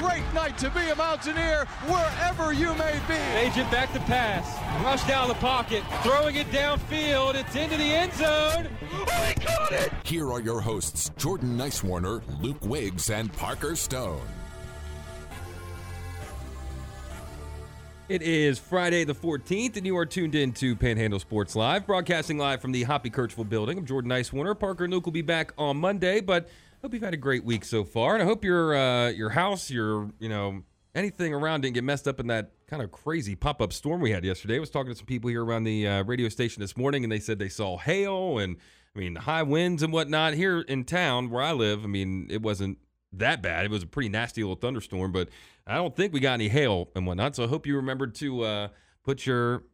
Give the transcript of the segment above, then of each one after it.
great night to be a Mountaineer wherever you may be. Agent back to pass. Rush down the pocket. Throwing it downfield. It's into the end zone. Oh, he caught it! Here are your hosts, Jordan Nicewarner, Luke Wiggs, and Parker Stone. It is Friday the 14th, and you are tuned in to Panhandle Sports Live, broadcasting live from the Hoppy Kercheval building. I'm Jordan Nicewarner. Parker and Luke will be back on Monday, but hope you've had a great week so far, and I hope your uh, your house, your you know anything around didn't get messed up in that kind of crazy pop up storm we had yesterday. I was talking to some people here around the uh, radio station this morning, and they said they saw hail and I mean high winds and whatnot here in town where I live. I mean it wasn't that bad. It was a pretty nasty little thunderstorm, but I don't think we got any hail and whatnot. So I hope you remembered to uh, put your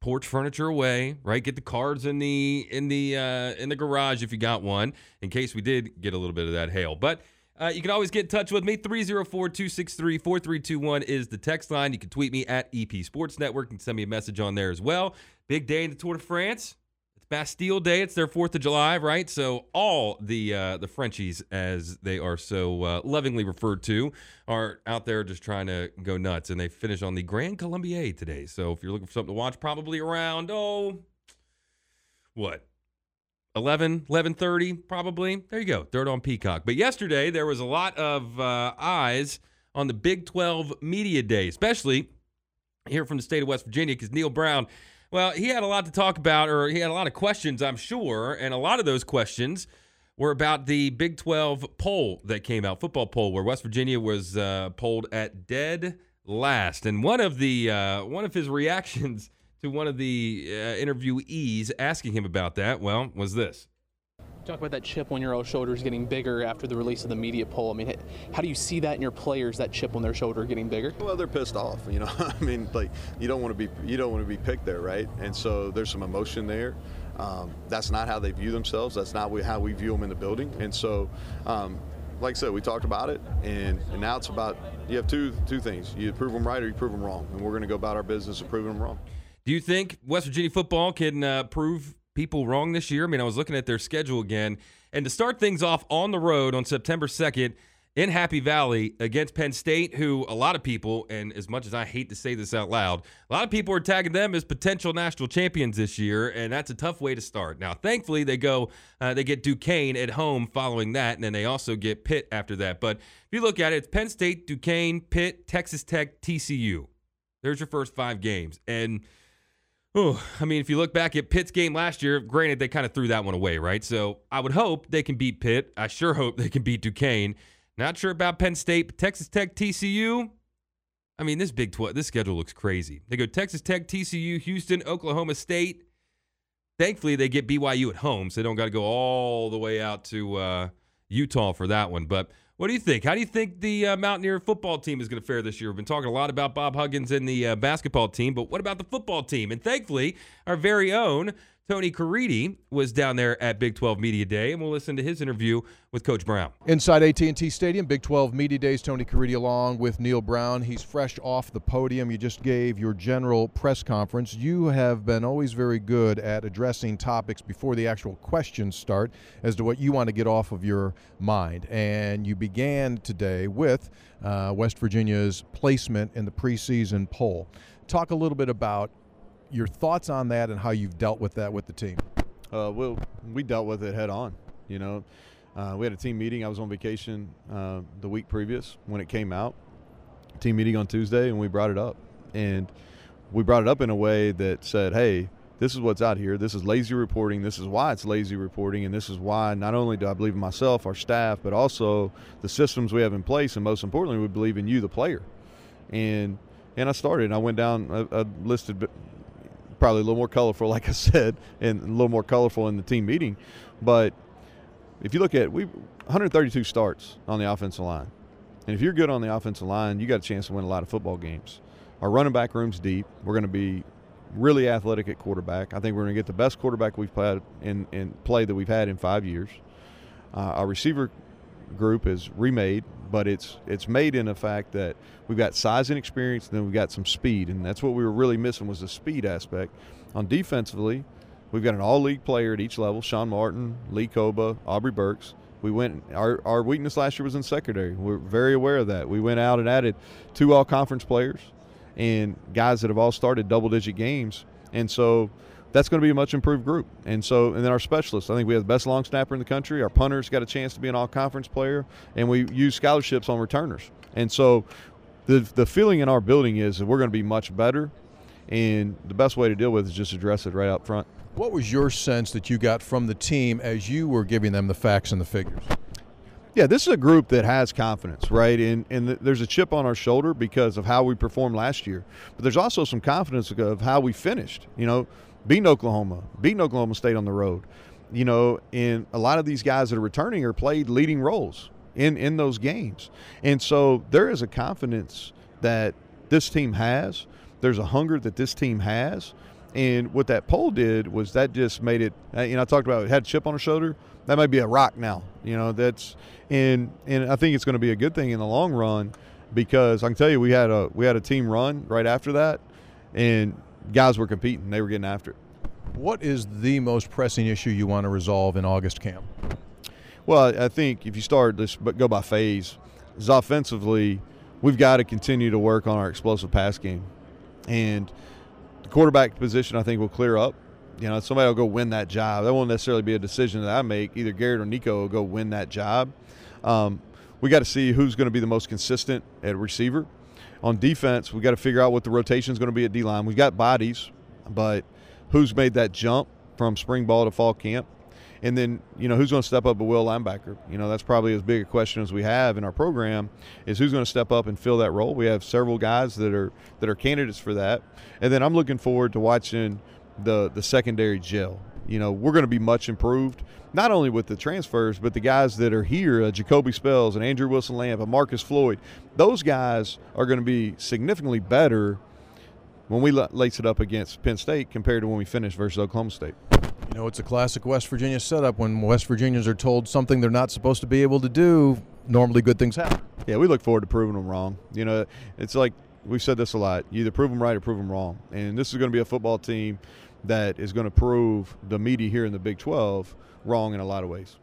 porch furniture away, right? Get the cards in the in the uh, in the garage if you got one, in case we did get a little bit of that hail. But uh, you can always get in touch with me. 304-263-4321 is the text line. You can tweet me at EP Sports Network and send me a message on there as well. Big day in the Tour de France. Bastille Day. It's their 4th of July, right? So all the uh, the Frenchies, as they are so uh, lovingly referred to, are out there just trying to go nuts. And they finish on the Grand Colombier today. So if you're looking for something to watch, probably around, oh, what? 11 11.30 probably there you go third on peacock but yesterday there was a lot of uh, eyes on the big 12 media day especially here from the state of west virginia because neal brown well he had a lot to talk about or he had a lot of questions i'm sure and a lot of those questions were about the big 12 poll that came out football poll where west virginia was uh, polled at dead last and one of the uh, one of his reactions to one of the uh, interviewees asking him about that, well, was this. Talk about that chip on your own shoulders getting bigger after the release of the media poll. I mean, how do you see that in your players? That chip on their shoulder getting bigger? Well, they're pissed off. You know, I mean, like you don't want to be you don't want to be picked there, right? And so there's some emotion there. Um, that's not how they view themselves. That's not we, how we view them in the building. And so, um, like I said, we talked about it, and, and now it's about you have two two things: you prove them right or you prove them wrong. And we're going to go about our business of proving them wrong. Do you think West Virginia football can uh, prove people wrong this year? I mean, I was looking at their schedule again, and to start things off on the road on September 2nd in Happy Valley against Penn State, who a lot of people, and as much as I hate to say this out loud, a lot of people are tagging them as potential national champions this year, and that's a tough way to start. Now, thankfully, they go, uh, they get Duquesne at home following that, and then they also get Pitt after that. But if you look at it, it's Penn State, Duquesne, Pitt, Texas Tech, TCU. There's your first five games, and Oh, I mean, if you look back at Pitt's game last year, granted they kind of threw that one away, right? So I would hope they can beat Pitt. I sure hope they can beat Duquesne. Not sure about Penn State, but Texas Tech, TCU. I mean, this Big 12, this schedule looks crazy. They go Texas Tech, TCU, Houston, Oklahoma State. Thankfully, they get BYU at home, so they don't got to go all the way out to uh, Utah for that one. But what do you think? How do you think the uh, Mountaineer football team is going to fare this year? We've been talking a lot about Bob Huggins and the uh, basketball team, but what about the football team? And thankfully, our very own Tony Caridi was down there at Big 12 Media Day, and we'll listen to his interview with Coach Brown. Inside AT&T Stadium, Big 12 Media Days, Tony Caridi along with Neal Brown. He's fresh off the podium. You just gave your general press conference. You have been always very good at addressing topics before the actual questions start as to what you want to get off of your mind. And you began today with uh, West Virginia's placement in the preseason poll. Talk a little bit about your thoughts on that and how you've dealt with that with the team. Uh, well, we dealt with it head on. You know, uh, we had a team meeting. I was on vacation uh, the week previous when it came out. Team meeting on Tuesday, and we brought it up. And we brought it up in a way that said, "Hey, this is what's out here. This is lazy reporting. This is why it's lazy reporting, and this is why not only do I believe in myself, our staff, but also the systems we have in place, and most importantly, we believe in you, the player." And and I started. I went down. I, I listed probably a little more colorful, like I said, and a little more colorful in the team meeting. But if you look at we 132 starts on the offensive line. And if you're good on the offensive line, you got a chance to win a lot of football games. Our running back room's deep. We're going to be really athletic at quarterback. I think we're going to get the best quarterback we've played in, in play that we've had in five years. Uh, our receiver group is remade, but it's it's made in the fact that we've got size and experience, and then we've got some speed, and that's what we were really missing was the speed aspect. On defensively, we've got an all-league player at each level: Sean Martin, Lee Kpogba, Aubrey Burks. We went our our weakness last year was in secondary. We're very aware of that. We went out and added two all-conference players and guys that have all started double-digit games, and so that's going to be a much improved group. And so, and then our specialists. I think we have the best long snapper in the country. Our punters got a chance to be an all conference player, and we use scholarships on returners. And so, the the feeling in our building is that we're going to be much better, and the best way to deal with it is just address it right up front. What was your sense that you got from the team as you were giving them the facts and the figures? Yeah, this is a group that has confidence, right? And and there's a chip on our shoulder because of how we performed last year, but there's also some confidence of how we finished. You know, beating Oklahoma, beating Oklahoma State on the road. You know, and a lot of these guys that are returning are played leading roles in in those games, and so there is a confidence that this team has. There's a hunger that this team has, and what that poll did was that just made it. Uh, you know, I talked about it had a chip on her shoulder. That might be a rock now. You know, that's and and I think it's going to be a good thing in the long run because I can tell you we had a we had a team run right after that, and guys were competing. They were getting after it. What is the most pressing issue you want to resolve in August camp? Well, I think if you start this, but go by phase, is offensively, we've got to continue to work on our explosive pass game, and the quarterback position I think will clear up. You know, somebody will go win that job. That won't necessarily be a decision that I make. Either Garrett or Nico will go win that job. Um, we got to see who's going to be the most consistent at receiver on defense, we got to figure out what the rotation is going to be at D line. We've got bodies, but who's made that jump from spring ball to fall camp? And then, you know, who's going to step up a will linebacker? You know, that's probably as big a question as we have in our program is who's going to step up and fill that role. We have several guys that are that are candidates for that. And then I'm looking forward to watching the the secondary gel. You know, we're going to be much improved not only with the transfers, but the guys that are here, uh, Jacolby Spells and Andrew Wilson Lamp and Marcis Floyd, those guys are going to be significantly better when we lace it up against Penn State compared to when we finish versus Oklahoma State. You know, it's a classic West Virginia setup. When West Virginians are told something they're not supposed to be able to do, normally good things happen. Yeah, we look forward to proving them wrong. You know, it's like we've said this a lot. You either prove them right or prove them wrong. And this is going to be a football team that is going to prove the media here in the Big 12 wrong in a lot of ways.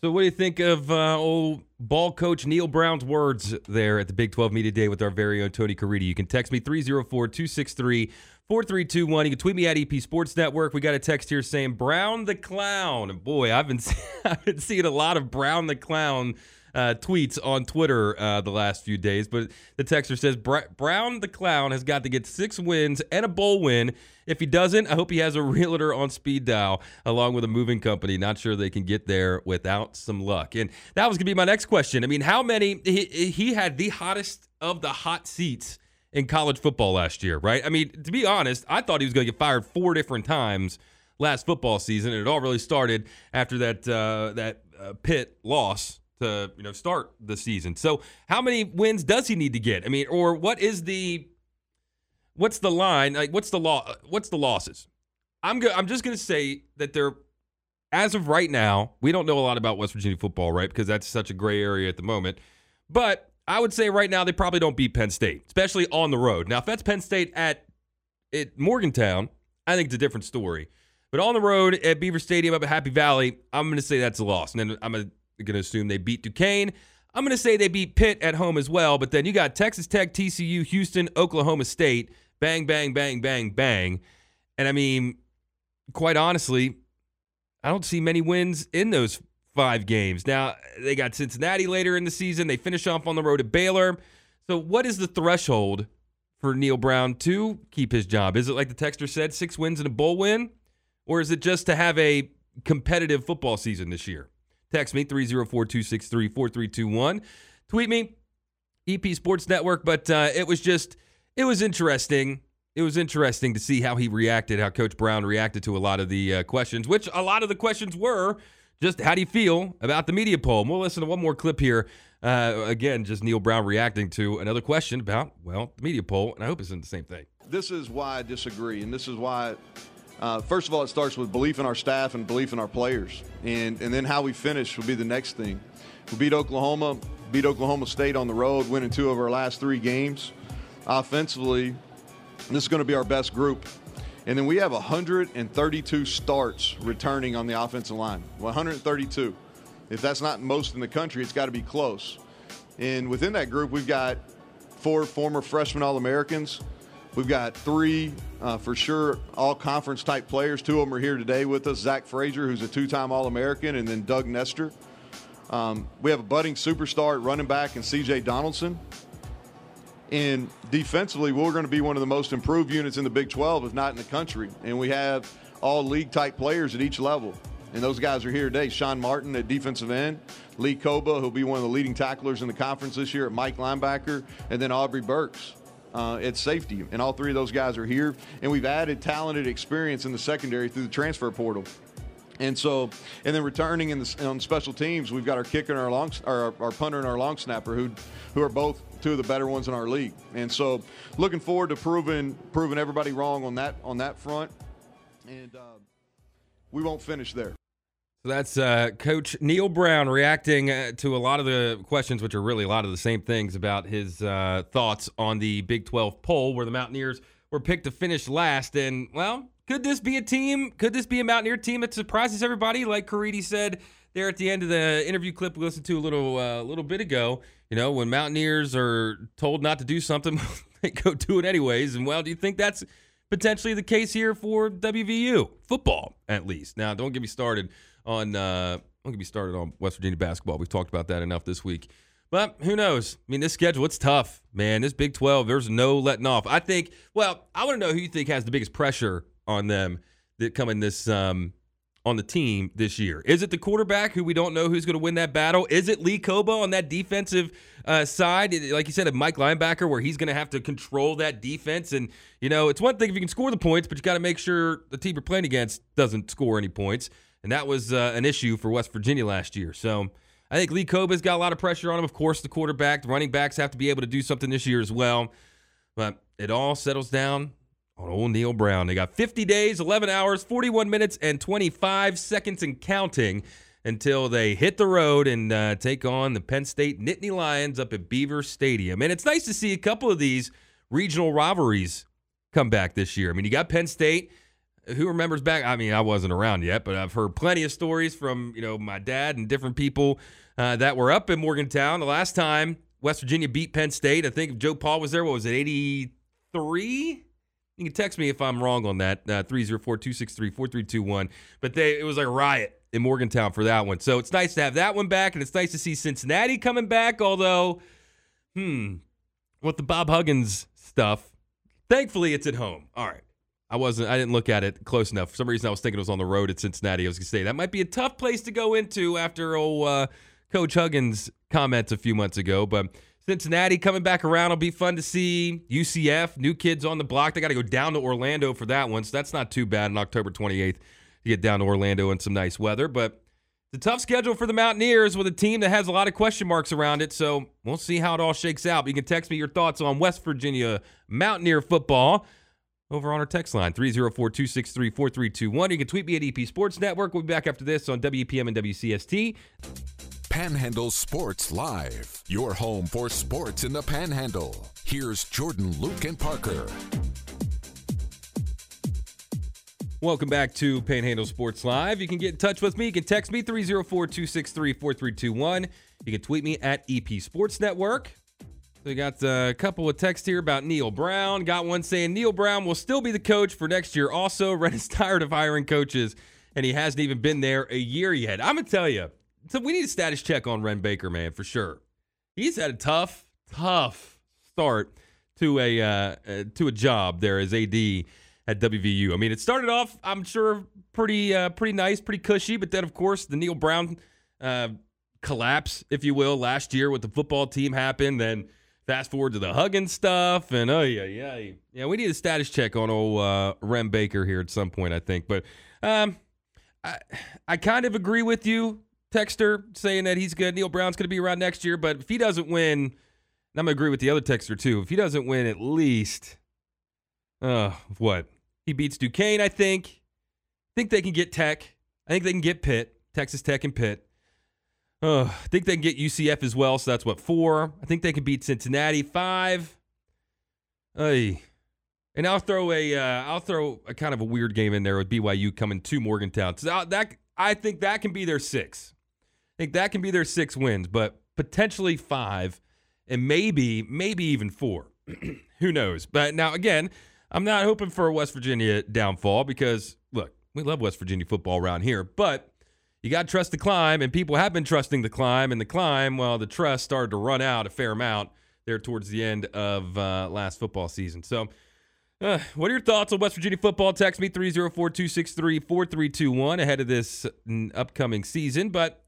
So, what do you think of uh, old ball coach Neal Brown's words there at the Big 12 Media Day with our very own Tony Caridi? You can text me 304 263 4321. You can tweet me at EP Sports Network. We got a text here saying Brown the Clown. Boy, I've been, I've been seeing a lot of Brown the Clown uh, tweets on Twitter uh, the last few days. But the texter says Brown the Clown has got to get six wins and a bowl win if he doesn't, I hope he has a realtor on speed dial along with a moving company. Not sure they can get there without some luck. And that was going to be my next question. I mean, how many? He, he had the hottest of the hot seats in college football last year, right? I mean, to be honest, I thought he was going to get fired four different times last football season, and it all really started after that uh, that uh, Pitt loss to you know start the season. So, how many wins does he need to get? I mean, or what is the what's the line? Like, what's the law? What's the losses? I'm go- I'm just gonna say that they're as of right now. We don't know a lot about West Virginia football, right? Because that's such a gray area at the moment. But I would say right now they probably don't beat Penn State, especially on the road. Now, if that's Penn State at at Morgantown, I think it's a different story. But on the road at Beaver Stadium up at Happy Valley, I'm going to say that's a loss. And then I'm going to assume they beat Duquesne. I'm going to say they beat Pitt at home as well. But then you got Texas Tech, TCU, Houston, Oklahoma State bang, bang, bang, bang, bang. And I mean, quite honestly, I don't see many wins in those five games. Now, they got Cincinnati later in the season. They finish off on the road at Baylor. So, what is the threshold for Neal Brown to keep his job? Is it like the texter said, six wins and a bowl win? Or is it just to have a competitive football season this year? Text me 304 263 4321. Tweet me, EP Sports Network. But uh, it was just it was interesting. It was interesting to see how he reacted, how Coach Brown reacted to a lot of the uh, questions, which a lot of the questions were just how do you feel about the media poll? And we'll listen to one more clip here. Uh, again, just Neal Brown reacting to another question about, well, the media poll, and I hope it's in the same thing. This is why I disagree, and this is why. Uh, first of all, it starts with belief in our staff and belief in our players, and and then how we finish will be the next thing. We beat Oklahoma, beat Oklahoma State on the road, winning two of our last three games. Offensively, this is going to be our best group. And then we have 132 starts returning on the offensive line. 132. If that's not most in the country, it's got to be close. And within that group, we've got four former freshman All Americans. We've got three, uh, for sure, all conference type players. Two of them are here today with us Zach Frazier, who's a two time All American, and then Doug Nester. Um, we have a budding superstar at running back and CJ Donaldson. And defensively, we're going to be one of the most improved units in the Big 12, if not in the country. And we have all league type players at each level. And those guys are here today. Sean Martin at defensive end, Lee Kpogba, who'll be one of the leading tacklers in the conference this year at Mike linebacker, and then Aubrey Burks uh, at safety. And all three of those guys are here. And we've added talented experience in the secondary through the transfer portal. And so, and then returning in the, on special teams, we've got our kicker and our long, our, our punter and our long snapper, who, who are both two of the better ones in our league. And so, looking forward to proving proving everybody wrong on that on that front. And uh, we won't finish there. So that's uh, Coach Neal Brown reacting uh, to a lot of the questions, which are really a lot of the same things about his uh, thoughts on the Big 12 poll, where the Mountaineers were picked to finish last. And well, could this be a team? Could this be a Mountaineer team that surprises everybody? Like Caridi said there at the end of the interview clip we listened to a little uh, little bit ago. You know, when Mountaineers are told not to do something, they go do it anyways. And well, do you think that's potentially the case here for WVU football, at least? Now, don't get me started on uh, don't started on West Virginia basketball. We've talked about that enough this week. But who knows? I mean, this schedule, it's tough, man. This Big 12, there's no letting off. I think, well, I want to know who you think has the biggest pressure on them that coming this um, on the team this year. Is it the quarterback who we don't know who's going to win that battle? Is it Lee Kpogba on that defensive uh, side? Like you said, a Mike linebacker where he's going to have to control that defense. And, you know, it's one thing if you can score the points, but you got to make sure the team you're playing against doesn't score any points. And that was uh, an issue for West Virginia last year. So I think Lee Kpogba's got a lot of pressure on him. Of course, the quarterback, the running backs have to be able to do something this year as well. But it all settles down on old Neal Brown. They got 50 days, 11 hours, 41 minutes, and 25 seconds and counting until they hit the road and uh, take on the Penn State Nittany Lions up at Beaver Stadium. And it's nice to see a couple of these regional rivalries come back this year. I mean, you got Penn State. Who remembers back? I mean, I wasn't around yet, but I've heard plenty of stories from you know my dad and different people uh, that were up in Morgantown the last time West Virginia beat Penn State. I think JoePa was there. What was it, eighty three? You can text me if I'm wrong on that, uh, 304 263 4321. But they, it was like a riot in Morgantown for that one. So it's nice to have that one back, and it's nice to see Cincinnati coming back, although, hmm, with the Bob Huggins stuff, thankfully it's at home. All right. I wasn't. I didn't look at it close enough. For some reason, I was thinking it was on the road at Cincinnati. I was gonna say that might be a tough place to go into after oh, uh, Coach Huggins' comments a few months ago. But Cincinnati coming back around will be fun to see. UCF, new kids on the block. They got to go down to Orlando for that one, so that's not too bad on October 28th to get down to Orlando in some nice weather. But it's a tough schedule for the Mountaineers with a team that has a lot of question marks around it. So we'll see how it all shakes out. But you can text me your thoughts on West Virginia Mountaineer football over on our text line 304 263 4321. You can tweet me at EP Sports Network. We'll be back after this on WPM and WCST. Panhandle Sports Live, your home for sports in the Panhandle. Here's Jordan, Luke, and Parker. Welcome back to Panhandle Sports Live. You can get in touch with me. You can text me 304 263 4321. You can tweet me at EP Sports Network. We got a couple of texts here about Neal Brown. Got one saying Neal Brown will still be the coach for next year. Also, Wren is tired of hiring coaches, and he hasn't even been there a year yet. I'm to tell you, so we need a status check on Wren Baker, man, for sure. He's had a tough, tough start to a uh, uh, to a job there as AD at WVU. I mean, it started off, I'm sure, pretty uh, pretty nice, pretty cushy, but then of course the Neal Brown uh, collapse, if you will, last year with the football team happened. Then fast forward to the Huggins stuff, and oh yeah, yeah, yeah. We need a status check on old uh, Wren Baker here at some point, I think, but. Um, I, I kind of agree with you, Texter, saying that he's good. Neal Brown's going to be around next year, but if he doesn't win, and I'm going to agree with the other Texter too. If he doesn't win at least, uh, what? He beats Duquesne, I think. I think they can get Tech. I think they can get Pitt, Texas Tech and Pitt. Uh, I think they can get UCF as well, so that's what, four? I think they can beat Cincinnati, five. Hey. And I'll throw a uh, I'll throw a kind of a weird game in there with BYU coming to Morgantown. So that I think that can be their six. I think that can be their six wins, but potentially five, and maybe maybe even four. Who knows? But now again, I'm not hoping for a West Virginia downfall because look, we love West Virginia football around here, but you got to trust the climb, and people have been trusting the climb, and the climb, well, the trust started to run out a fair amount there towards the end of uh, last football season. So uh, what are your thoughts on West Virginia football? Text me 304 263 4321 ahead of this upcoming season. But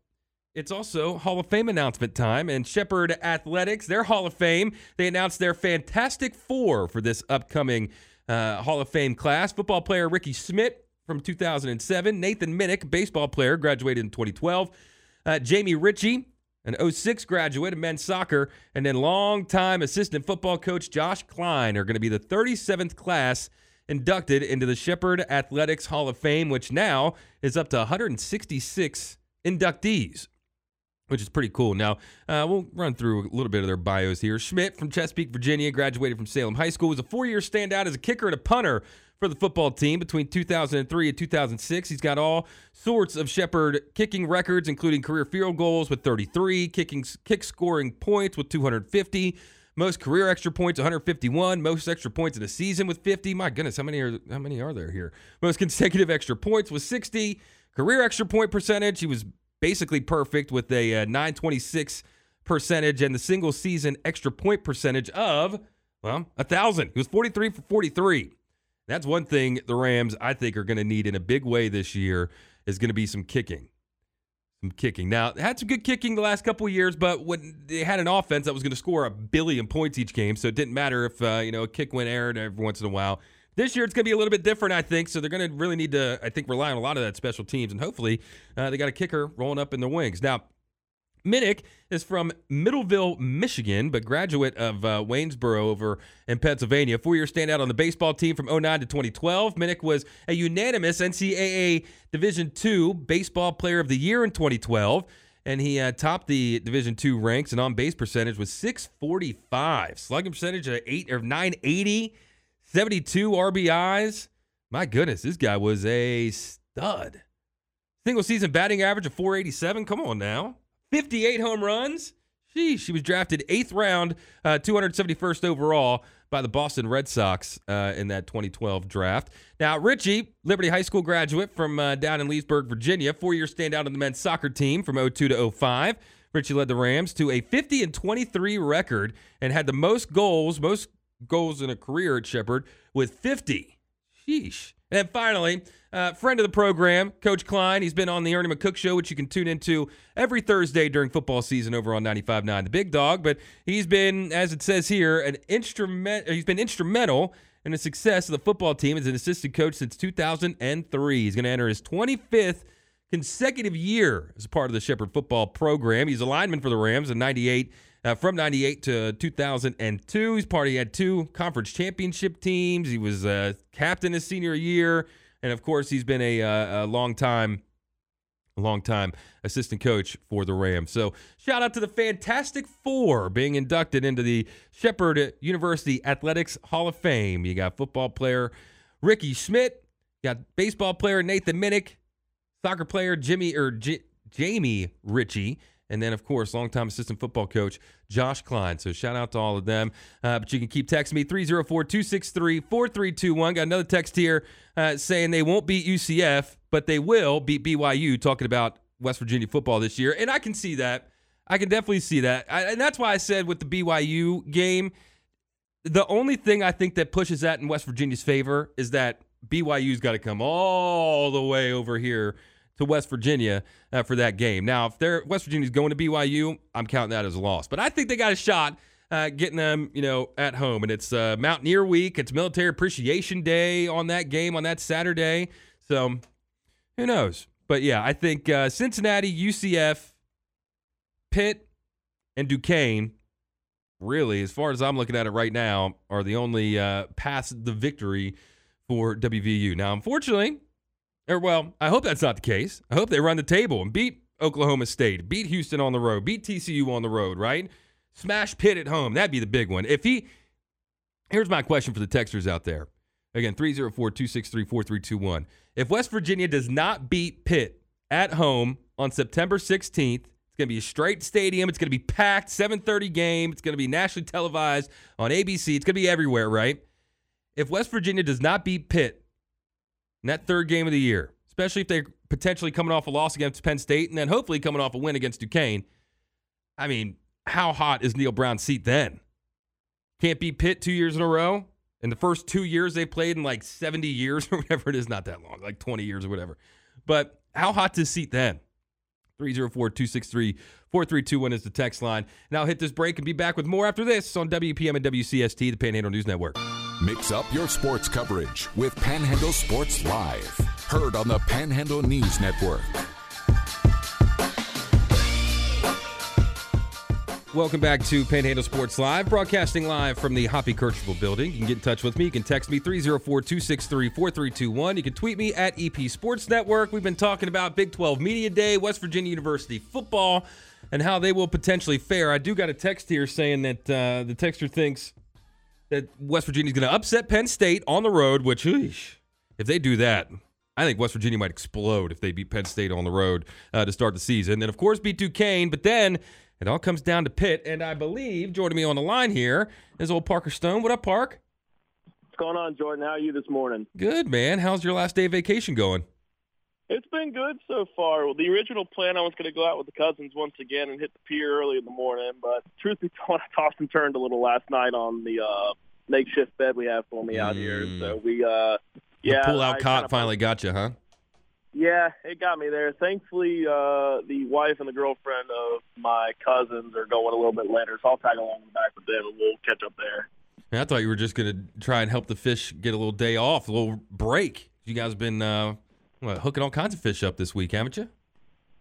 it's also Hall of Fame announcement time. And Shepherd Athletics, their Hall of Fame, they announced their Fantastic Four for this upcoming uh, Hall of Fame class. Football player Ricky Schmidt from 2007, Nathan Minnick, baseball player, graduated in 2012, uh, Jamie Ritchie, an 06 graduate of men's soccer, and then longtime assistant football coach Josh Klein are going to be the 37th class inducted into the Shepherd Athletics Hall of Fame, which now is up to 166 inductees, which is pretty cool. Now, uh, we'll run through a little bit of their bios here. Schmidt from Chesapeake, Virginia, graduated from Salem High School, was a four year standout as a kicker and a punter for the football team between 2003 and 2006. He's got all sorts of Shepherd kicking records, including career field goals with 33, kicking kick scoring points with 250, most career extra points 151, most extra points in a season with 50. My goodness, how many are how many are there here? Most consecutive extra points was 60, career extra point percentage. He was basically perfect with a uh, 926 percentage and the single season extra point percentage of well, a thousand. He was 43 for 43. That's one thing the Rams, I think, are going to need in a big way this year is going to be some kicking. Some kicking. Now, they had some good kicking the last couple of years, but when they had an offense that was going to score a billion points each game, so it didn't matter if uh, you know a kick went errant every once in a while. This year it's going to be a little bit different, I think. So they're going to really need to, I think, rely on a lot of that special teams, and hopefully uh, they got a kicker rolling up in their wings. Now, Minnick is from Middleville, Michigan, but graduate of uh, Waynesboro over in Pennsylvania. Four year standout on the baseball team from 09 to 2012. Minnick was a unanimous NCAA Division II Baseball Player of the Year in 2012, and he uh, topped the Division II ranks and on base percentage was 645. Slugging percentage of eight or 980, 72 RBIs. My goodness, this guy was a stud. Single season batting average of 487. Come on now. 58 home runs. Sheesh, she was drafted eighth round, uh, 271st overall by the Boston Red Sox uh, in that 2012 draft. Now, Ritchie, Liberty High School graduate from uh, down in Leesburg, Virginia, four year standout on the men's soccer team from 02 to 05. Ritchie led the Rams to a 50 and 23 record and had the most goals, most goals in a career at Shepherd with 50. Sheesh. And finally, uh, friend of the program, Coach Klein. He's been on the Ernie McCook Show, which you can tune into every Thursday during football season over on 95.9 The Big Dog. But he's been, as it says here, an instrument. He's been instrumental in the success of the football team as an assistant coach since 2003. He's going to enter his 25th consecutive year as part of the Shepherd football program. He's a lineman for the Rams in 98. Uh, from 98 to 2002. He's part, he had two conference championship teams. He was uh, captain his senior year. And of course, he's been a, uh, a long time long time assistant coach for the Rams. So, shout out to the Fantastic Four being inducted into the Shepherd University Athletics Hall of Fame. You got football player Ricky Schmidt, you got baseball player Nathan Minnick, soccer player Jimmy or J- Jamie Ritchie, and then, of course, longtime assistant football coach Josh Klein. So shout out to all of them. Uh, but you can keep texting me 304 263 4321. Got another text here uh, saying they won't beat UCF, but they will beat BYU, talking about West Virginia football this year. And I can see that. I can definitely see that. I, and that's why I said with the BYU game, the only thing I think that pushes that in West Virginia's favor is that BYU's got to come all the way over here to West Virginia uh, for that game. Now, if they're West Virginia's going to BYU, I'm counting that as a loss. But I think they got a shot uh, getting them, you know, at home. And it's uh, Mountaineer Week. It's Military Appreciation Day on that game on that Saturday. So who knows? But yeah, I think uh, Cincinnati, UCF, Pitt, and Duquesne, really, as far as I'm looking at it right now, are the only uh, the victory for WVU. Now, unfortunately, or well, I hope that's not the case. I hope they run the table and beat Oklahoma State, beat Houston on the road, beat TCU on the road, right? Smash Pitt at home. That'd be the big one. If he, here's my question for the texters out there. Again, 304 263 4321. If West Virginia does not beat Pitt at home on September 16th, it's going to be a straight stadium. It's going to be packed, 7:30 game. It's going to be nationally televised on ABC. It's going to be everywhere, right? If West Virginia does not beat Pitt in that third game of the year, especially if they're potentially coming off a loss against Penn State and then hopefully coming off a win against Duquesne, I mean, how hot is Neal Brown's seat then? Can't beat Pitt two years in a row? In the first two years they played in like 70 years or whatever it is, not that long, like 20 years or whatever. But how hot to seat then? 304 263 4321 is the text line. Now hit this break and be back with more after this on WPM and WCST, the Panhandle News Network. Mix up your sports coverage with Panhandle Sports Live. Heard on the Panhandle News Network. Welcome back to Panhandle Sports Live, broadcasting live from the Hoppy Kercheval building. You can get in touch with me. You can text me 304 263 4321. You can tweet me at EP Sports Network. We've been talking about Big 12 Media Day, West Virginia University football, and how they will potentially fare. I do got a text here saying that uh, the texter thinks that West Virginia is going to upset Penn State on the road, which, eesh, if they do that, I think West Virginia might explode if they beat Penn State on the road uh, to start the season. And of course, beat Duquesne, but then it all comes down to Pitt, and I believe joining me on the line here is old Parker Stone. What up, Park? What's going on, Jordan? How are you this morning? Good, man. How's your last day of vacation going? Been good so far. Well, the original plan, I was going to go out with the cousins once again and hit the pier early in the morning, but truth be told, I tossed and turned a little last night on the uh, makeshift bed we have for me out here. So we, uh, yeah, the pull-out I cot finally got you, huh? Yeah, it got me there. Thankfully, uh, the wife and the girlfriend of my cousins are going a little bit later, so I'll tag along in the back with them and we'll catch up there. I thought you were just gonna try and help the fish get a little day off, a little break. You guys been uh, what, hooking all kinds of fish up this week, haven't you?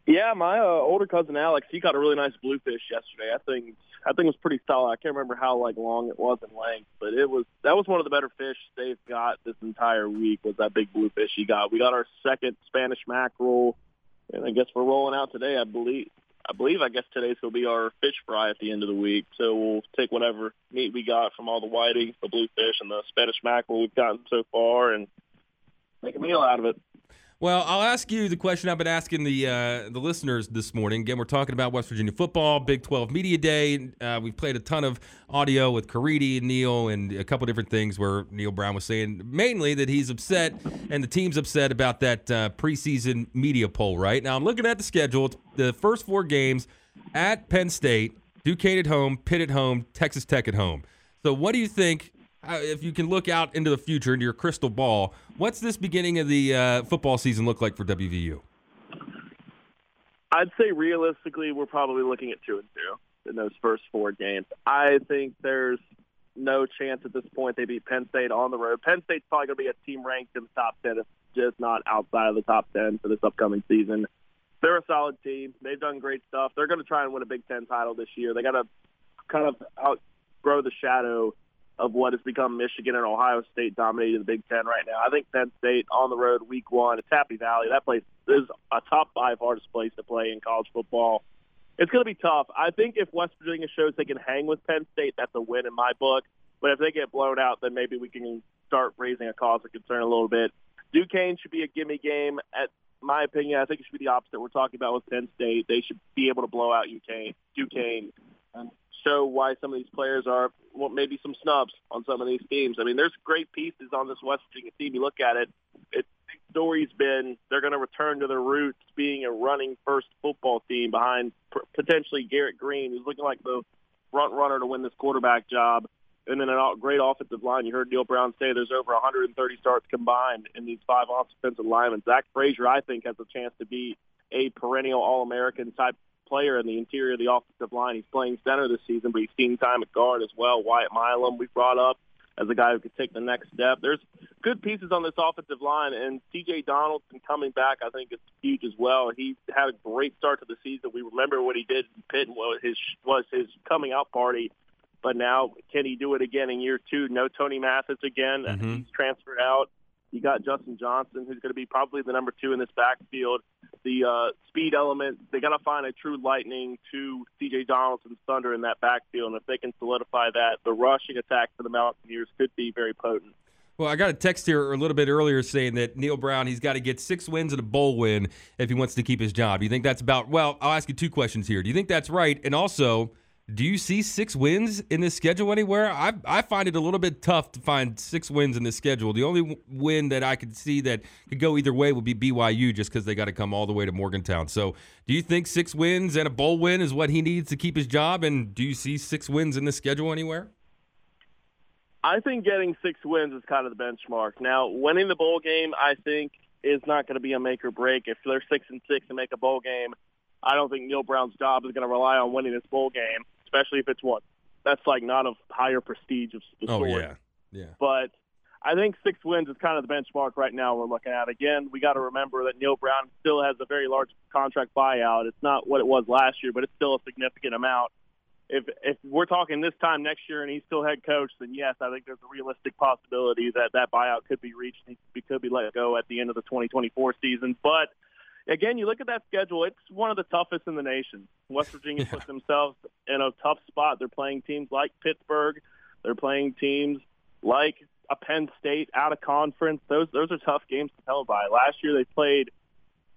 Yeah, my uh, older cousin Alex, he caught a really nice bluefish yesterday. I think I think it was pretty solid. I can't remember how like long it was in length, but it was that was one of the better fish they've got this entire week. Was that big bluefish he got? We got our second Spanish mackerel, and I guess we're rolling out today. I believe. I believe I guess today's gonna be our fish fry at the end of the week. So we'll take whatever meat we got from all the whiting, the bluefish, and the Spanish mackerel we've gotten so far, and make a meal out of it. Well, I'll ask you the question I've been asking the uh, the listeners this morning. Again, we're talking about West Virginia football, Big 12 Media Day. Uh, we've played a ton of audio with Caridi and Neal and a couple different things where Neal Brown was saying mainly that he's upset and the team's upset about that uh, preseason media poll, right? Now, I'm looking at the schedule. It's the first four games at Penn State, Duquesne at home, Pitt at home, Texas Tech at home. So, what do you think if you can look out into the future, into your crystal ball, what's this beginning of the uh, football season look like for WVU? I'd say realistically, we're probably looking at two and two in those first four games. I think there's no chance at this point they beat Penn State on the road. Penn State's probably going to be a team ranked in the top ten, if just not outside of the top ten for this upcoming season. They're a solid team. They've done great stuff. They're going to try and win a Big Ten title this year. They got to kind of outgrow the shadow of what has become Michigan and Ohio State dominating the Big Ten right now. I think Penn State on the road week one, it's Happy Valley. That place is a top five hardest place to play in college football. It's going to be tough. I think if West Virginia shows they can hang with Penn State, that's a win in my book. But if they get blown out, then maybe we can start raising a cause of concern a little bit. Duquesne should be a gimme game. At my opinion, I think it should be the opposite. We're talking about with Penn State. They should be able to blow out Duquesne, Duquesne and show why some of these players are well, maybe some snubs on some of these teams. I mean, there's great pieces on this West Virginia team. You look at it, it big story's been they're going to return to their roots, being a running first football team behind potentially Garrett Greene, who's looking like the front runner to win this quarterback job. And then a great offensive line. You heard Neal Brown say there's over 130 starts combined in these five offensive linemen. Zach Frazier, I think, has a chance to be a perennial All-American type player in the interior of the offensive line. He's playing center this season, but he's seen time at guard as well. Wyatt Milum we brought up as a guy who could take the next step. There's good pieces on this offensive line, and C.J. Donaldson coming back, I think, is huge as well. He had a great start to the season. We remember what he did in Pitt was his was his coming out party, but now can he do it again in year two? No Tony Mathis again. Mhm. He's transferred out. You got Justin Johnson, who's going to be probably the number two in this backfield. The uh, speed element, they got to find a true lightning to C.J. Donaldson's thunder in that backfield. And if they can solidify that, the rushing attack for the Mountaineers could be very potent. Well, I got a text here a little bit earlier saying that Neal Brown, he's got to get six wins and a bowl win if he wants to keep his job. Do you think that's about, well, I'll ask you two questions here. Do you think that's right? And also, do you see six wins in this schedule anywhere? I, I find it a little bit tough to find six wins in this schedule. The only win that I could see that could go either way would be BYU just because they got to come all the way to Morgantown. So, do you think six wins and a bowl win is what he needs to keep his job? And do you see six wins in this schedule anywhere? I think getting six wins is kind of the benchmark. Now, winning the bowl game, I think, is not going to be a make or break. If they're six and six and make a bowl game, I don't think Neal Brown's job is going to rely on winning this bowl game, especially if it's one that's like not of higher prestige of the Oh, yeah. Yeah. But I think six wins is kind of the benchmark right now we're looking at. Again, we got to remember that Neal Brown still has a very large contract buyout. It's not what it was last year, but it's still a significant amount. If if we're talking this time next year and he's still head coach, then yes, I think there's a realistic possibility that that buyout could be reached. He could be let go at the end of the 2024 season. But again, you look at that schedule; it's one of the toughest in the nation. West Virginia Yeah. puts themselves in a tough spot. They're playing teams like Pittsburgh. They're playing teams like a Penn State out of conference. Those those are tough games to tell by. Last year they played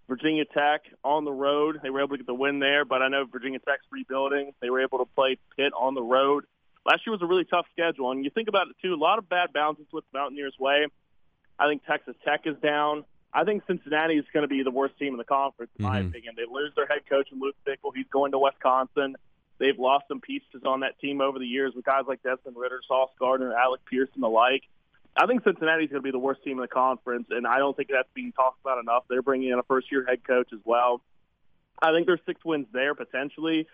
Virginia Tech on the road. They were able to get the win there, but I know Virginia Tech's rebuilding. They were able to play Pitt on the road. Last year was a really tough schedule, and you think about it too. A lot of bad bounces with the Mountaineers' way. I think Texas Tech is down. I think Cincinnati is going to be the worst team in the conference, in my Mhm. opinion. They lose their head coach, in Luke Fickell. He's going to Wisconsin. They've lost some pieces on that team over the years with guys like Desmond Ridder, Sauce Gardner, Alec Pierce, and the like. I think Cincinnati's going to be the worst team in the conference, and I don't think that's being talked about enough. They're bringing in a first-year head coach as well. I think there's six wins there potentially.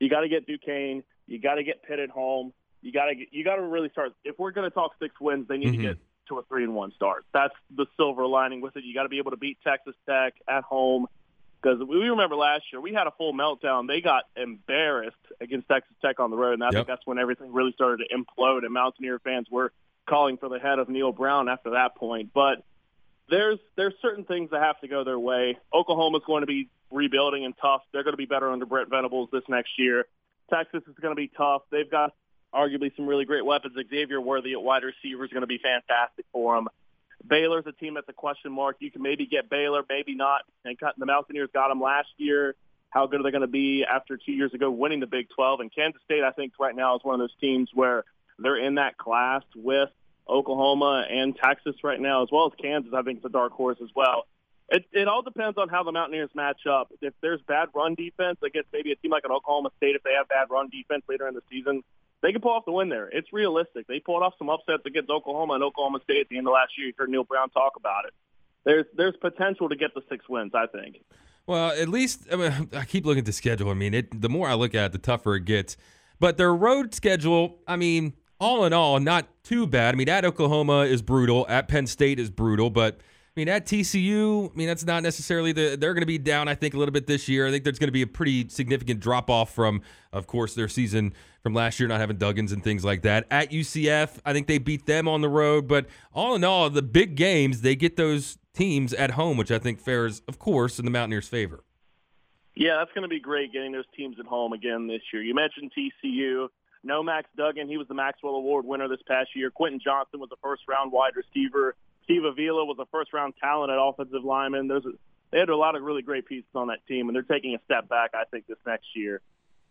You got to get Duquesne. You got to get Pitt at home. You got to you got to really start. If we're going to talk six wins, they need Mhm. to get to a three and one start. That's the silver lining with it. You got to be able to beat Texas Tech at home because we remember last year we had a full meltdown. They got embarrassed against Texas Tech on the road, and I Yep. think that's when everything really started to implode. And Mountaineer fans were calling for the head of Neal Brown after that point. But there's there's certain things that have to go their way. Oklahoma's going to be rebuilding and tough. They're going to be better under Brent Venables this next year. Texas is going to be tough. They've got arguably some really great weapons. Xavier Worthy at wide receiver is going to be fantastic for them. Baylor's a team that's a question mark. You can maybe get Baylor, maybe not. And the Mountaineers got them last year. How good are they going to be after two years ago winning the Big 12? And Kansas State, I think, right now is one of those teams where they're in that class with Oklahoma and Texas right now, as well as Kansas. I think it's a dark horse as well. It, it all depends on how the Mountaineers match up. If there's bad run defense against maybe a team like an Oklahoma State, if they have bad run defense later in the season, they can pull off the win there. It's realistic. They pulled off some upsets against Oklahoma and Oklahoma State at the end of last year. You heard Neal Brown talk about it. There's there's potential to get the six wins. I think. Well, at least I, mean, I keep looking at the schedule. I mean, it, the more I look at it, the tougher it gets. But their road schedule, I mean, all in all, not too bad. I mean, at Oklahoma is brutal. At Penn State is brutal. But mean, at TCU, I mean, that's not necessarily the. They're going to be down, I think, a little bit this year. I think there's going to be a pretty significant drop off from, of course, their season from last year, not having Duggan's and things like that. At UCF, I think they beat them on the road. But all in all, the big games, they get those teams at home, which I think fares, of course, in the Mountaineers' favor. Yeah, that's going to be great getting those teams at home again this year. You mentioned TCU. No Max Duggan. He was the Maxwell Award winner this past year. Quentin Johnston was a first-round wide receiver. Steve Avila was a first-round talent at offensive lineman. There's a, they had a lot of really great pieces on that team, and they're taking a step back, I think, this next year.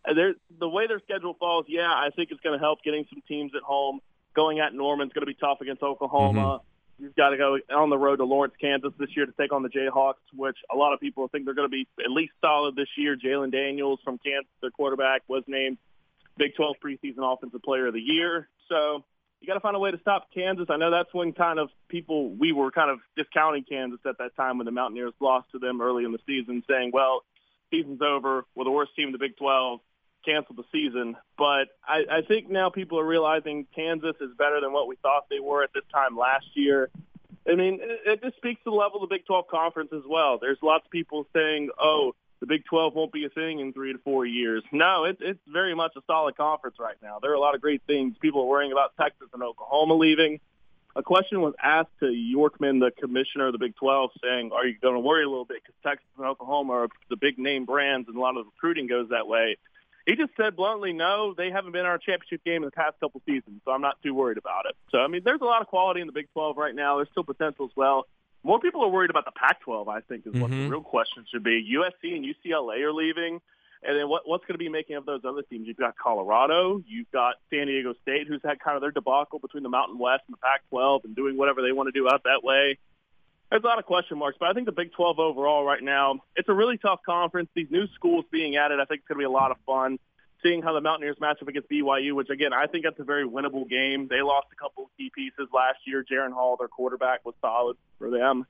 They're, the way their schedule falls, yeah, I think it's going to help getting some teams at home. Going at Norman's going to be tough against Oklahoma. Mm-hmm. You've got to go on the road to Lawrence, Kansas this year to take on the Jayhawks, which a lot of people think they're going to be at least solid this year. Jalen Daniels from Kansas, their quarterback, was named Big 12 preseason Offensive Player of the Year. So you got to find a way to stop Kansas. I know that's when kind of people we were kind of discounting Kansas at that time when the Mountaineers lost to them early in the season, saying, "Well, season's over. We're the worst team in the Big 12. cancel the season. But I, I think now people are realizing Kansas is better than what we thought they were at this time last year. I mean, it, it just speaks to the level of the Big 12 conference as well. There's lots of people saying, oh, the Big 12 won't be a thing in three to four years. No, it, it's very much a solid conference right now. There are a lot of great things. People are worrying about Texas and Oklahoma leaving. A question was asked to Yormark, the commissioner of the Big 12, saying, are you going to worry a little bit because Texas and Oklahoma are the big name brands and a lot of recruiting goes that way. He just said bluntly, no, they haven't been in our championship game in the past couple seasons, so I'm not too worried about it. So, I mean, there's a lot of quality in the Big 12 right now. There's still potential as well. More people are worried about the Pac-12, I think, is what Mhm. the real question should be. USC and UCLA are leaving. And then what, what's going to be making of those other teams? You've got Colorado, you've got San Diego State, who's had kind of their debacle between the Mountain West and the Pac-12 and doing whatever they want to do out that way. There's a lot of question marks, but I think the Big 12 overall right now, it's a really tough conference. These new schools being added, I think it's going to be a lot of fun. Seeing how the Mountaineers match up against BYU, which again I think that's a very winnable game. They lost a couple of key pieces last year. Jaren Hall, their quarterback, was solid for them.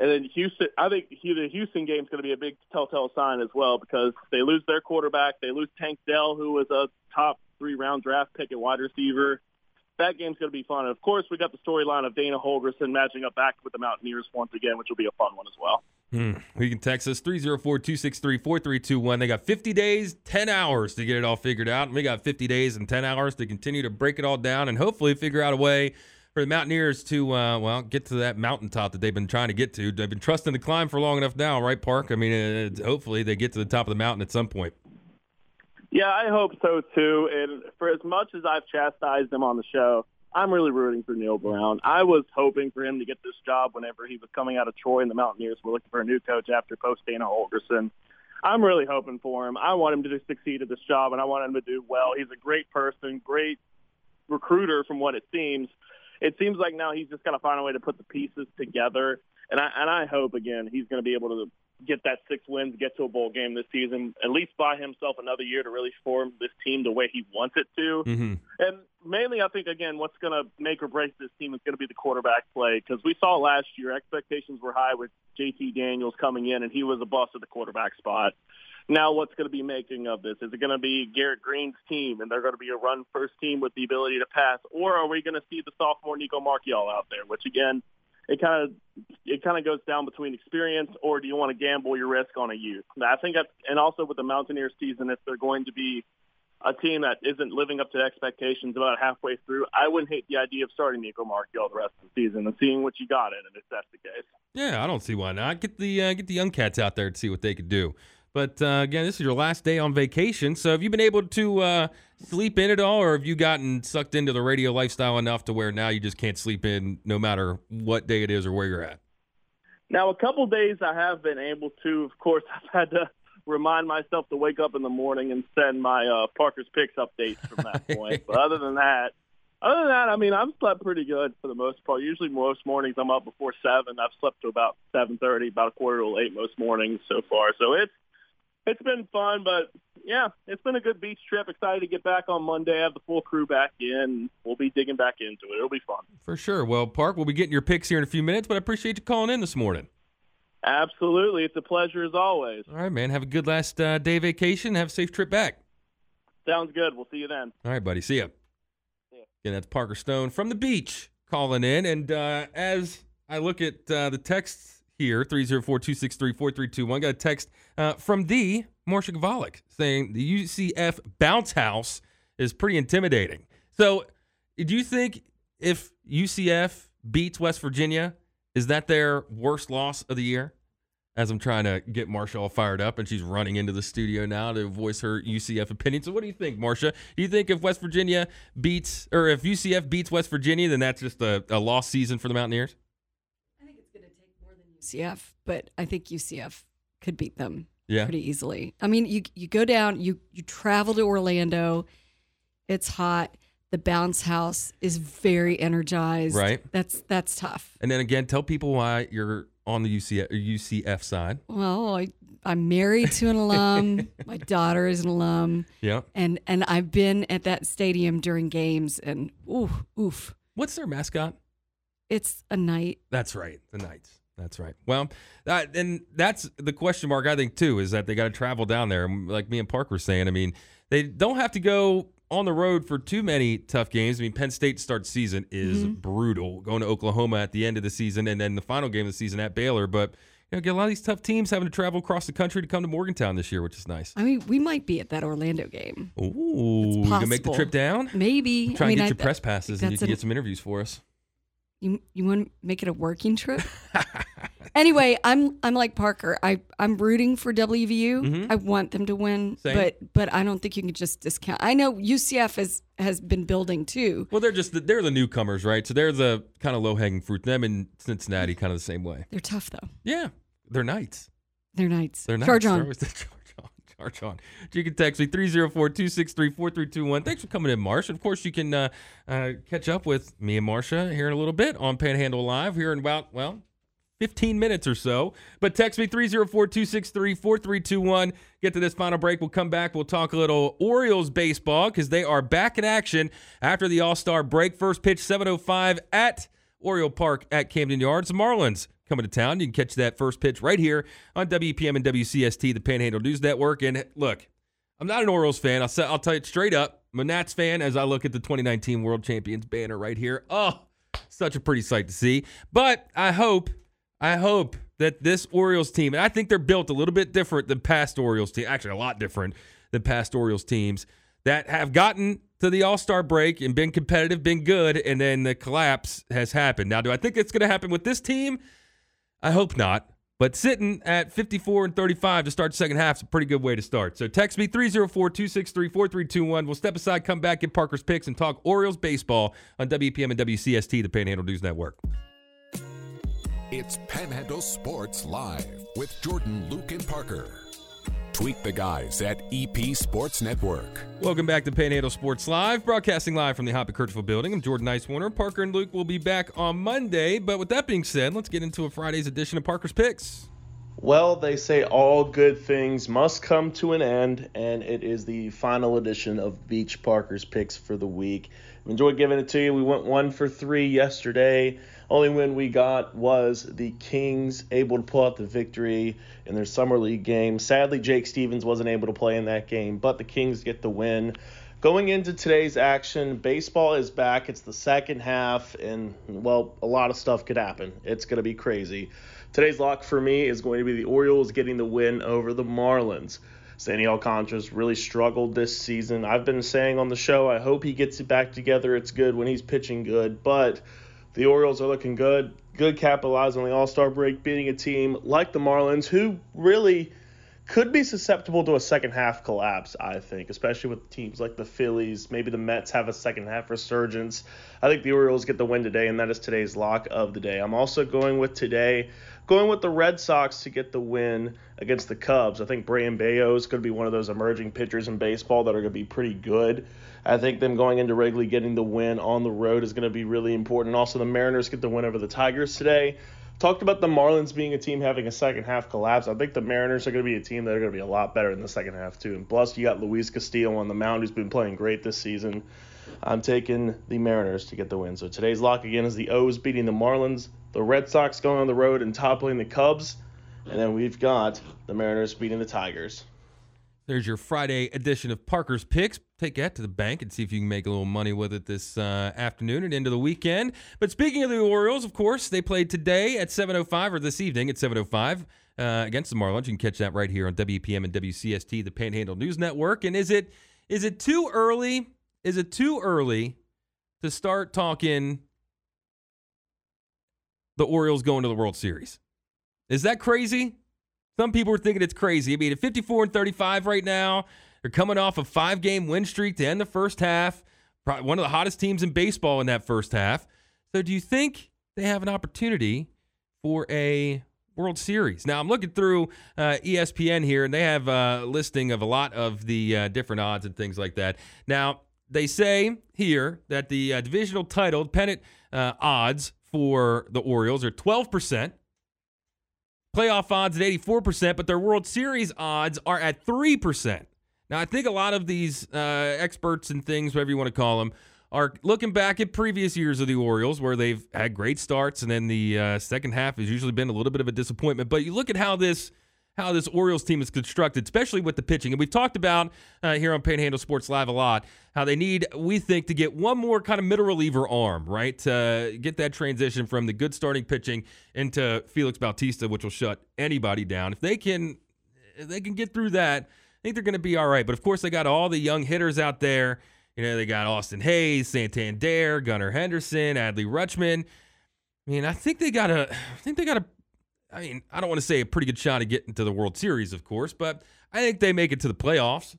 And then Houston, I think the Houston game is going to be a big telltale sign as well because they lose their quarterback. They lose Tank Dell, who was a top three round draft pick at wide receiver. That game's going to be fun. And of course, we got the storyline of Dana Holgorsen matching up back with the Mountaineers once again, which will be a fun one as well. Hmm. You can text us 304 263 4321. They got 50 days, 10 hours to get it all figured out. And we got 50 days and 10 hours to continue to break it all down and hopefully figure out a way for the Mountaineers to, uh, well, get to that mountaintop that they've been trying to get to. They've been trusting the climb for long enough now, right, Park? I mean, uh, hopefully they get to the top of the mountain at some point. Yeah, I hope so too. And for as much as I've chastised him on the show, I'm really rooting for Neal Brown. I was hoping for him to get this job whenever he was coming out of Troy and the Mountaineers were looking for a new coach after post Dana Holgorsen. I'm really hoping for him. I want him to succeed at this job, and I want him to do well. He's a great person, great recruiter from what it seems. It seems like now he's just got to find a way to put the pieces together. And I and I hope again he's going to be able to get that six wins, get to a bowl game this season, at least buy himself another year to really form this team the way he wants it to. Mm-hmm. And mainly, I think again, what's going to make or break this team is going to be the quarterback play because we saw last year expectations were high with JT Daniels coming in, and he was a bust at the quarterback spot. Now, what's going to be making of this? Is it going to be Garrett Greene's team, and they're going to be a run first team with the ability to pass, or are we going to see the sophomore Nico Marchiol out there? Which again, it kind of it kind of goes down between experience, or do you want to gamble your risk on a youth? I think that's and also with the Mountaineers season, if they're going to be a team that isn't living up to expectations about halfway through, I wouldn't hate the idea of starting Nico Marchiol the rest of the season and seeing what you got in it if that's the case. Yeah, I don't see why not. Get the uh, get the young cats out there to see what they could do. But uh, again, this is your last day on vacation, so have you been able to uh, sleep in at all, or have you gotten sucked into the radio lifestyle enough to where now you just can't sleep in, no matter what day it is or where you're at? Now, a couple days I have been able to. Of course, I've had to remind myself to wake up in the morning and send my uh, Parker's Picks updates from that point. but other than that, other than that, I mean, I've slept pretty good for the most part. Usually, most mornings I'm up before seven. I've slept to about seven thirty, about a quarter to eight most mornings so far. So it's it's been fun, but yeah, it's been a good beach trip. Excited to get back on Monday. Have the full crew back in. We'll be digging back into it. It'll be fun. For sure. Well, Park, we'll be getting your picks here in a few minutes, but I appreciate you calling in this morning. Absolutely, it's a pleasure as always. All right, man. Have a good last uh, day vacation. Have a safe trip back. Sounds good. We'll see you then. All right, buddy. See ya. See ya. Yeah, that's Parker Stone from the beach calling in. And uh, as I look at uh, the texts here, 304 263 4321, got a text uh, from the Marsha Gavalik saying the UCF bounce house is pretty intimidating. So, do you think if UCF beats West Virginia, is that their worst loss of the year? As I'm trying to get Marsha all fired up, and she's running into the studio now to voice her UCF opinion. So, what do you think, Marsha? Do you think if West Virginia beats, or if UCF beats West Virginia, then that's just a, a lost season for the Mountaineers? I think it's going to take more than UCF, but I think UCF could beat them Yeah. pretty easily. I mean, you you go down, you you travel to Orlando, it's hot. The bounce house is very energized. Right. That's that's tough. And then again, tell people why you're on the UCF, or UCF side. Well, I I'm married to an alum. My daughter is an alum, Yeah. and and I've been at that stadium during games, and oof oof, What's their mascot? it's a knight. That's right, the Knights. That's right. Well, uh, and that's the question mark I think too is that they got to travel down there. And Like me and Park were saying, I mean, they don't have to go on the road for too many tough games. I mean, Penn State start season is brutal, going to Oklahoma at the end of the season, and then the final game of the season at Baylor. But you know, get a lot of these tough teams having to travel across the country to come to Morgantown this year, which is nice. I mean, we might be at that Orlando game. Ooh, you can make the trip down. Maybe. Try I mean, and get I- your press passes, and you can an- get some interviews for us. You you want to make it a working trip? anyway, I'm I'm like Parker. I I'm rooting for WVU. I want them to win, Mm-hmm. Same. but but I don't think you can just discount. I know UCF has has been building too. Well, they're just the, they're the newcomers, right? So they're the kind of low hanging fruit. Them and Cincinnati, kind of the same way. They're tough though. Yeah, they're knights. They're knights. They're nice. Charge on. Always- Charge on. You can text me 304 263 4321. Thanks for coming in, Marsh. Of course, you can uh, uh, catch up with me and Marsha here in a little bit on Panhandle Live here in about, well, 15 minutes or so. But text me 304 263 4321. Get to this final break. We'll come back. We'll talk a little Orioles baseball because they are back in action after the All Star break. First pitch 705 at Oriole Park at Camden Yards. Marlins coming to town. You can catch that first pitch right here on WPM and WCST, the Panhandle News Network. And look, I'm not an Orioles fan. I'll, tell you straight up. I'm a Nats fan as I look at the 2019 World Champions banner right here. Oh, such a pretty sight to see. But I hope, I hope that this Orioles team, and I think they're built a little bit different than past Orioles team, actually a lot different than past Orioles teams that have gotten to the All Star break and been competitive, been good, and then the collapse has happened. Now, do I think it's going to happen with this team? I hope not. But sitting at 54 and 35 to start the second half is a pretty good way to start. So text me 304 263 4321. We'll step aside, come back, get Parker's picks, and talk Orioles baseball on WPM and WCST, the Panhandle News Network. It's Panhandle Sports Live with Jordan, Luke, and Parker. Tweet the guys at EP Sports Network. Welcome back to Panhandle Sports Live, broadcasting live from the Hoppy Kercheval building. I'm Jordan Nicewarner. Parker and Luke will be back on Monday. But with that being said, let's get into a Friday's edition of Parker's Picks. Well, they say all good things must come to an end, and it is the final edition of Beach Parker's picks for the week. Enjoyed giving it to you. We went one for three yesterday. Only win we got was the Kings able to pull out the victory in their summer league game. Sadly, Jake Stevens wasn't able to play in that game, but the Kings get the win. Going into today's action, baseball is back. It's the second half, and well, a lot of stuff could happen. It's going to be crazy. Today's lock for me is going to be the Orioles getting the win over the Marlins. Sandy Alcantara's really struggled this season. I've been saying on the show, I hope he gets it back together. It's good when he's pitching good, but the Orioles are looking good. Good capitalize on the All Star break, beating a team like the Marlins, who really could be susceptible to a second half collapse, I think, especially with teams like the Phillies. Maybe the Mets have a second half resurgence. I think the Orioles get the win today, and that is today's lock of the day. I'm also going with today, going with the Red Sox to get the win against the Cubs. I think Brayan Bello is going to be one of those emerging pitchers in baseball that are going to be pretty good. I think them going into Wrigley getting the win on the road is going to be really important. Also, the Mariners get the win over the Tigers today. Talked about the Marlins being a team having a second half collapse. I think the Mariners are going to be a team that are going to be a lot better in the second half too. And plus, you got Luis Castillo on the mound, who's been playing great this season. I'm taking the Mariners to get the win. So today's lock again is the O's beating the Marlins, the Red Sox going on the road and toppling the Cubs, and then we've got the Mariners beating the Tigers. There's your Friday edition of Parker's Picks. Take that to the bank and see if you can make a little money with it this uh, afternoon and into the weekend. But speaking of the Orioles, of course, they played today at 7:05 or this evening at 7:05 uh, against the Marlins. You can catch that right here on WPM and WCST, the Panhandle News Network. And is it is it too early? Is it too early to start talking the Orioles going to the World Series? Is that crazy? Some people are thinking it's crazy. I mean, at 54 and 35 right now, they're coming off a five game win streak to end the first half. Probably one of the hottest teams in baseball in that first half. So, do you think they have an opportunity for a World Series? Now, I'm looking through uh, ESPN here, and they have a listing of a lot of the uh, different odds and things like that. Now, they say here that the uh, divisional title pennant uh, odds for the Orioles are 12%. Playoff odds at 84%, but their World Series odds are at 3%. Now, I think a lot of these uh, experts and things, whatever you want to call them, are looking back at previous years of the Orioles where they've had great starts and then the uh, second half has usually been a little bit of a disappointment. But you look at how this how this Orioles team is constructed, especially with the pitching. And we've talked about uh, here on Panhandle Sports Live a lot how they need, we think, to get one more kind of middle reliever arm, right? To get that transition from the good starting pitching into Felix Bautista, which will shut anybody down. If they can, if they can get through that, I think they're going to be all right. But of course, they got all the young hitters out there. You know, they got Austin Hays, Santander, Gunnar Henderson, Adley Rutschman. I mean, I think they got a, I think they got a I mean, I don't want to say a pretty good shot at getting to the World Series, of course, but I think they make it to the playoffs.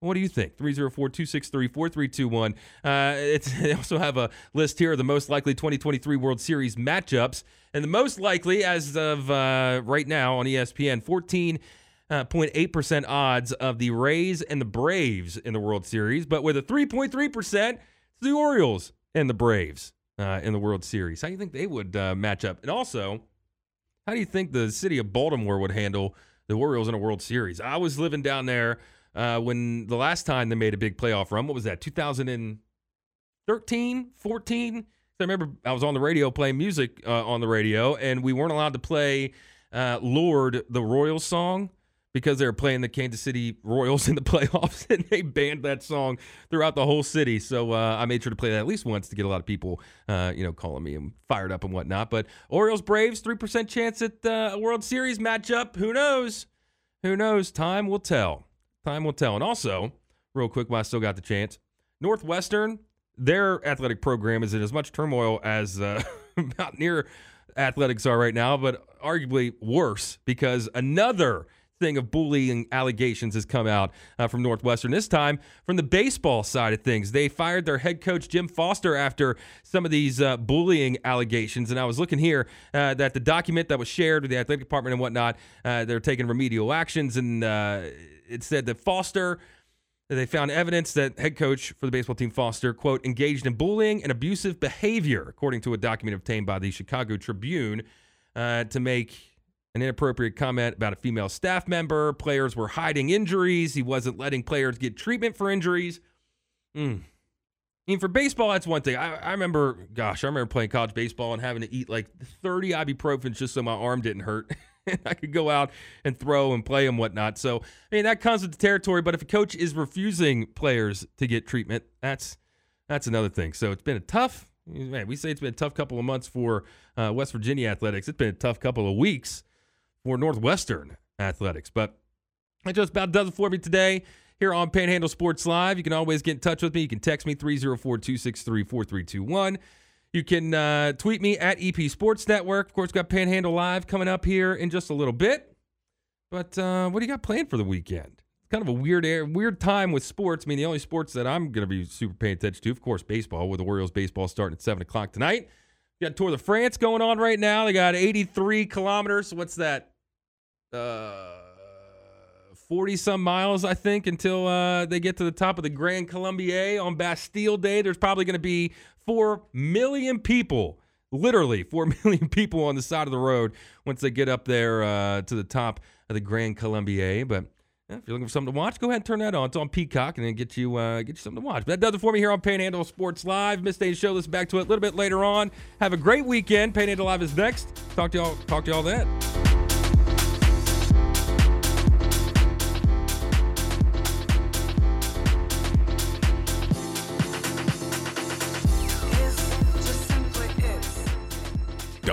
What do you think? 304 263 4321. Uh, They also have a list here of the most likely 2023 World Series matchups. And the most likely, as of uh, right now on ESPN, 14.8% uh, odds of the Rays and the Braves in the World Series, but with a 3.3%, the Orioles and the Braves uh, in the World Series. How do you think they would uh, match up? And also, how do you think the city of Baltimore would handle the Orioles in a World Series? I was living down there uh, when the last time they made a big playoff run. What was that? 2013, 14. I remember I was on the radio playing music uh, on the radio, and we weren't allowed to play uh, "Lorde" the Royals song because they were playing the Kansas City Royals in the playoffs, and they banned that song throughout the whole city. So uh, I made sure to play that at least once to get a lot of people, uh, you know, calling me and fired up and whatnot. But Orioles Braves, three percent chance at uh, a World Series matchup. Who knows? Who knows? Time will tell. Time will tell. And also, real quick, while I still got the chance, Northwestern, their athletic program is in as much turmoil as uh, Mountaineer athletics are right now, but arguably worse because another thing of bullying allegations has come out uh, from Northwestern. This time from the baseball side of things. They fired their head coach, Jim Foster, after some of these uh, bullying allegations. And I was looking here uh, that the document that was shared with the athletic department and whatnot, uh, they're taking remedial actions. And uh, it said that Foster. They found evidence that head coach for the baseball team, Foster, quote, engaged in bullying and abusive behavior, according to a document obtained by the Chicago Tribune, uh, to make an inappropriate comment about a female staff member. Players were hiding injuries. He wasn't letting players get treatment for injuries. Mm. I mean, for baseball, that's one thing. I, I, remember, gosh, I remember playing college baseball and having to eat like 30 ibuprofen just so my arm didn't hurt. I could go out and throw and play and whatnot. So, I mean, that comes with the territory. But if a coach is refusing players to get treatment, that's that's another thing. So it's been a tough, man, we say it's been a tough couple of months for uh, West Virginia athletics. It's been a tough couple of weeks for Northwestern athletics. But that just about does it for me today here on Panhandle Sports Live. You can always get in touch with me. You can text me 304 263 4321. You can uh, tweet me at EP Sports Network. Of course, got Panhandle Live coming up here in just a little bit. But uh, what do you got planned for the weekend? It's kind of a weird air, weird time with sports. I mean, the only sports that I'm going to be super paying attention to, of course, baseball, with the Orioles baseball starting at 7 o'clock tonight. You got Tour de France going on right now. They got 83 kilometers. What's that? Uh, 40 some miles, I think, until uh, they get to the top of the Grand Colombier on Bastille Day. There's probably going to be 4 million people, literally 4 million people on the side of the road once they get up there uh, to the top of the Grand Colombier. But yeah, if you're looking for something to watch, go ahead and turn that on. It's on Peacock, and then get you uh, get you something to watch. But that does it for me here on Panhandle Sports Live. Miss Day's show. Listen back to it a little bit later on. Have a great weekend. Panhandle Live is next. Talk to y'all. Talk to y'all then.